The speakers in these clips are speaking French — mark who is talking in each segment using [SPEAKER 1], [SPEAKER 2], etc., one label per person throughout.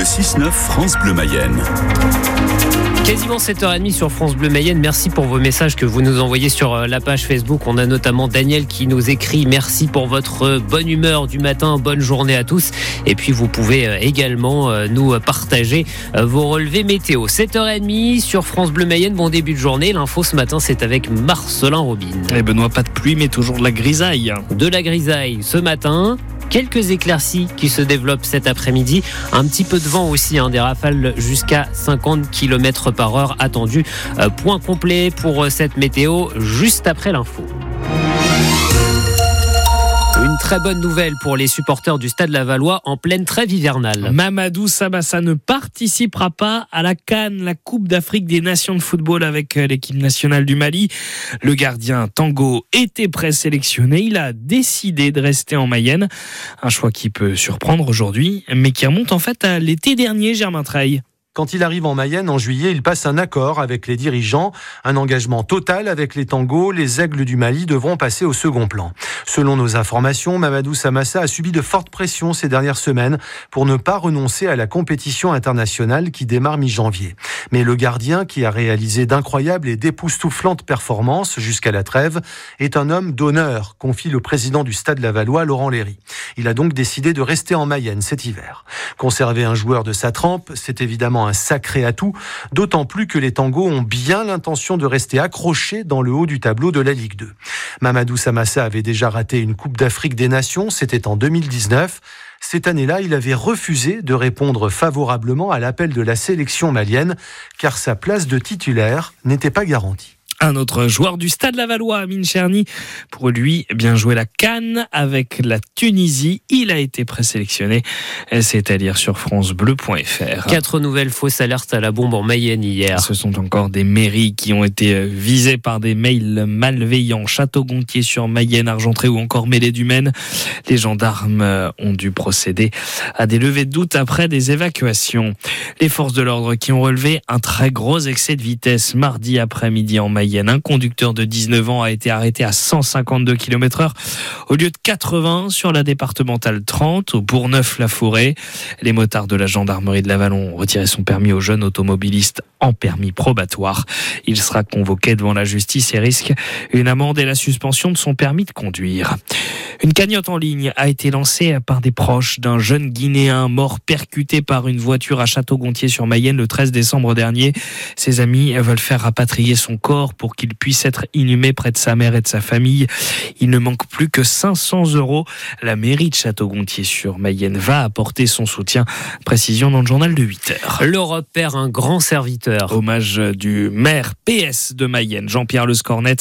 [SPEAKER 1] Le 6-9 France Bleu Mayenne.
[SPEAKER 2] Quasiment 7h30 sur France Bleu Mayenne. Merci pour vos messages que vous nous envoyez sur euh, la page Facebook. On a notamment Daniel qui nous écrit merci pour votre bonne humeur du matin. Bonne journée à tous. Et puis vous pouvez euh, également euh, nous partager vos relevés météo. 7h30 sur France Bleu Mayenne. Bon début de journée. L'info ce matin, c'est avec Marcelin Robin.
[SPEAKER 3] Et eh, Benoît, pas de pluie, mais toujours de la grisaille.
[SPEAKER 2] De la grisaille ce matin quelques éclaircies qui se développent cet après-midi. Un petit peu de vent aussi, hein, des rafales jusqu'à 50 km par heure attendues. Euh, point complet pour euh, cette météo juste après l'info. Très bonne nouvelle pour les supporters du Stade Lavallois en pleine trêve hivernale.
[SPEAKER 3] Mamadou Sabassa ne participera pas à la Cannes, la Coupe d'Afrique des Nations de football avec euh, l'équipe nationale du Mali. Le gardien Tango était présélectionné. Il a décidé de rester en Mayenne. Un choix qui peut surprendre aujourd'hui, mais qui remonte en fait à l'été dernier, Germain Treil.
[SPEAKER 4] Quand il arrive en Mayenne en juillet, il passe un accord avec les dirigeants, un engagement total avec les tangos. Les aigles du Mali devront passer au second plan. Selon nos informations, Mamadou Samassa a subi de fortes pressions ces dernières semaines pour ne pas renoncer à la compétition internationale qui démarre mi-janvier. Mais le gardien, qui a réalisé d'incroyables et d'époustouflantes performances jusqu'à la trêve, est un homme d'honneur, confie le président du Stade Lavallois, Laurent Léry. Il a donc décidé de rester en Mayenne cet hiver. Conserver un joueur de sa trempe, c'est évidemment sacré atout, d'autant plus que les tangos ont bien l'intention de rester accrochés dans le haut du tableau de la Ligue 2. Mamadou Samassa avait déjà raté une Coupe d'Afrique des Nations, c'était en 2019. Cette année-là, il avait refusé de répondre favorablement à l'appel de la sélection malienne, car sa place de titulaire n'était pas garantie.
[SPEAKER 3] Un autre joueur du Stade Lavallois, Amine Cherny, pour lui, bien joué la Cannes avec la Tunisie. Il a été présélectionné. C'est à dire sur francebleu.fr.
[SPEAKER 2] Quatre nouvelles fausses alertes à la bombe en Mayenne hier.
[SPEAKER 3] Ce sont encore des mairies qui ont été visées par des mails malveillants. Château-Gontier sur Mayenne, Argentré ou encore Mêlée du Maine. Les gendarmes ont dû procéder à des levées de doute après des évacuations. Les forces de l'ordre qui ont relevé un très gros excès de vitesse mardi après-midi en Mayenne un conducteur de 19 ans a été arrêté à 152 km heure au lieu de 80 sur la départementale 30 au Bourgneuf-la-Forêt. Les motards de la gendarmerie de Lavalon ont retiré son permis au jeune automobiliste en permis probatoire. Il sera convoqué devant la justice et risque une amende et la suspension de son permis de conduire. Une cagnotte en ligne a été lancée par des proches d'un jeune Guinéen mort percuté par une voiture à Château-Gontier sur Mayenne le 13 décembre dernier. Ses amis veulent faire rapatrier son corps pour qu'il puisse être inhumé près de sa mère et de sa famille. Il ne manque plus que 500 euros. La mairie de Château-Gontier sur Mayenne va apporter son soutien. Précision dans le journal de 8 heures.
[SPEAKER 2] L'Europe perd un grand serviteur.
[SPEAKER 3] Hommage du maire PS de Mayenne, Jean-Pierre Le Scornet,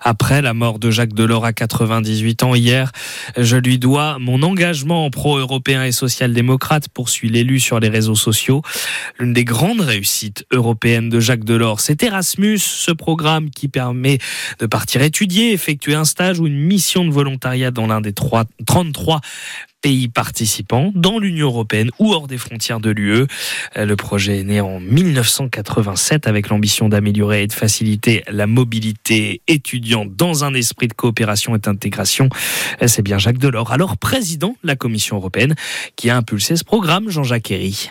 [SPEAKER 3] après la mort de Jacques Delors à 98 ans hier. Je lui dois mon engagement pro-européen et social-démocrate, poursuit l'élu sur les réseaux sociaux. L'une des grandes réussites européennes de Jacques Delors, c'est Erasmus, ce programme qui permet de partir étudier, effectuer un stage ou une mission de volontariat dans l'un des 33 pays participants dans l'Union européenne ou hors des frontières de l'UE. Euh, le projet est né en 1987 avec l'ambition d'améliorer et de faciliter la mobilité étudiante dans un esprit de coopération et d'intégration. Euh, c'est bien Jacques Delors, alors président de la Commission européenne, qui a impulsé ce programme, Jean-Jacques Herry.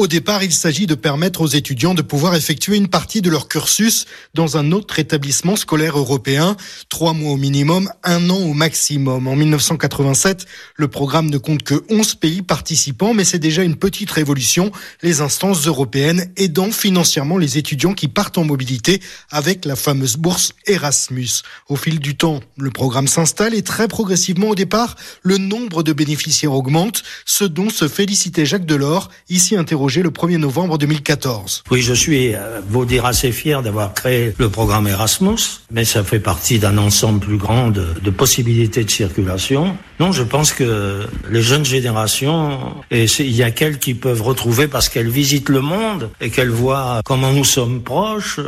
[SPEAKER 5] Au départ, il s'agit de permettre aux étudiants de pouvoir effectuer une partie de leur cursus dans un autre établissement scolaire européen, trois mois au minimum, un an au maximum. En 1987, le programme ne compte que 11 pays participants, mais c'est déjà une petite révolution, les instances européennes aidant financièrement les étudiants qui partent en mobilité avec la fameuse bourse Erasmus. Au fil du temps, le programme s'installe et très progressivement au départ, le nombre de bénéficiaires augmente, ce dont se félicitait Jacques Delors, ici interrogé le 1er novembre 2014.
[SPEAKER 6] Oui, je suis, euh, vous dire, assez fier d'avoir créé le programme Erasmus, mais ça fait partie d'un ensemble plus grand de, de, possibilités de circulation. Non, je pense que les jeunes générations, et il y a qu'elles qui peuvent retrouver parce qu'elles visitent le monde et qu'elles voient comment nous sommes proches,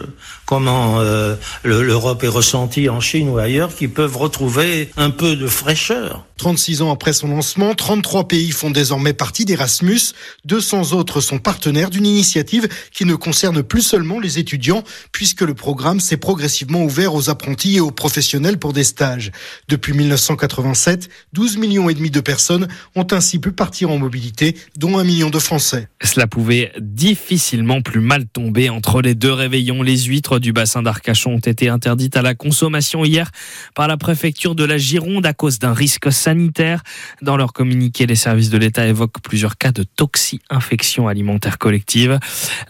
[SPEAKER 6] comment euh, l'Europe est ressentie en Chine ou ailleurs, qui peuvent retrouver un peu de fraîcheur.
[SPEAKER 5] 36 ans après son lancement, 33 pays font désormais partie d'Erasmus, 200 autres sont sont partenaires d'une initiative qui ne concerne plus seulement les étudiants, puisque le programme s'est progressivement ouvert aux apprentis et aux professionnels pour des stages. Depuis 1987, 12 millions et demi de personnes ont ainsi pu partir en mobilité, dont un million de Français.
[SPEAKER 3] Cela pouvait difficilement plus mal tomber entre les deux réveillons. Les huîtres du bassin d'Arcachon ont été interdites à la consommation hier par la préfecture de la Gironde à cause d'un risque sanitaire. Dans leur communiqué, les services de l'État évoquent plusieurs cas de toxi-infection alimentaire collective.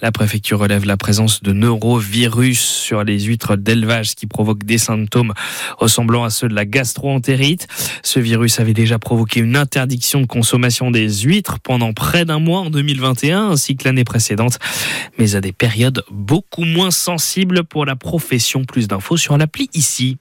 [SPEAKER 3] La préfecture relève la présence de neurovirus sur les huîtres d'élevage qui provoquent des symptômes ressemblant à ceux de la gastroentérite. Ce virus avait déjà provoqué une interdiction de consommation des huîtres pendant près d'un mois en 2021 ainsi que l'année précédente, mais à des périodes beaucoup moins sensibles pour la profession. Plus d'infos sur l'appli ici.